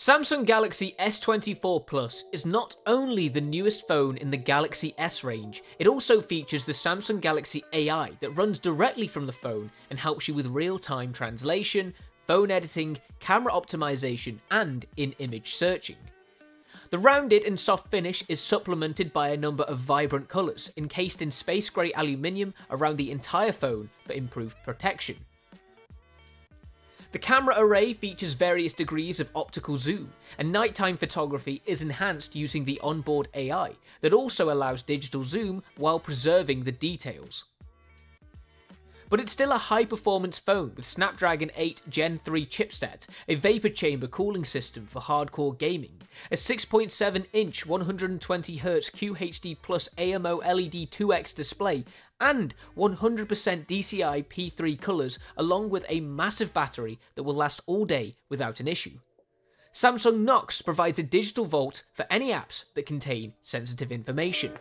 Samsung Galaxy S24 Plus is not only the newest phone in the Galaxy S range, it also features the Samsung Galaxy AI that runs directly from the phone and helps you with real time translation, phone editing, camera optimization, and in image searching. The rounded and soft finish is supplemented by a number of vibrant colours encased in space grey aluminium around the entire phone for improved protection. The camera array features various degrees of optical zoom, and nighttime photography is enhanced using the onboard AI that also allows digital zoom while preserving the details. But it's still a high performance phone with Snapdragon 8 Gen 3 chipset, a vapor chamber cooling system for hardcore gaming, a 6.7 inch 120Hz QHD Plus AMOLED 2X display, and 100% DCI P3 colours, along with a massive battery that will last all day without an issue. Samsung Knox provides a digital vault for any apps that contain sensitive information.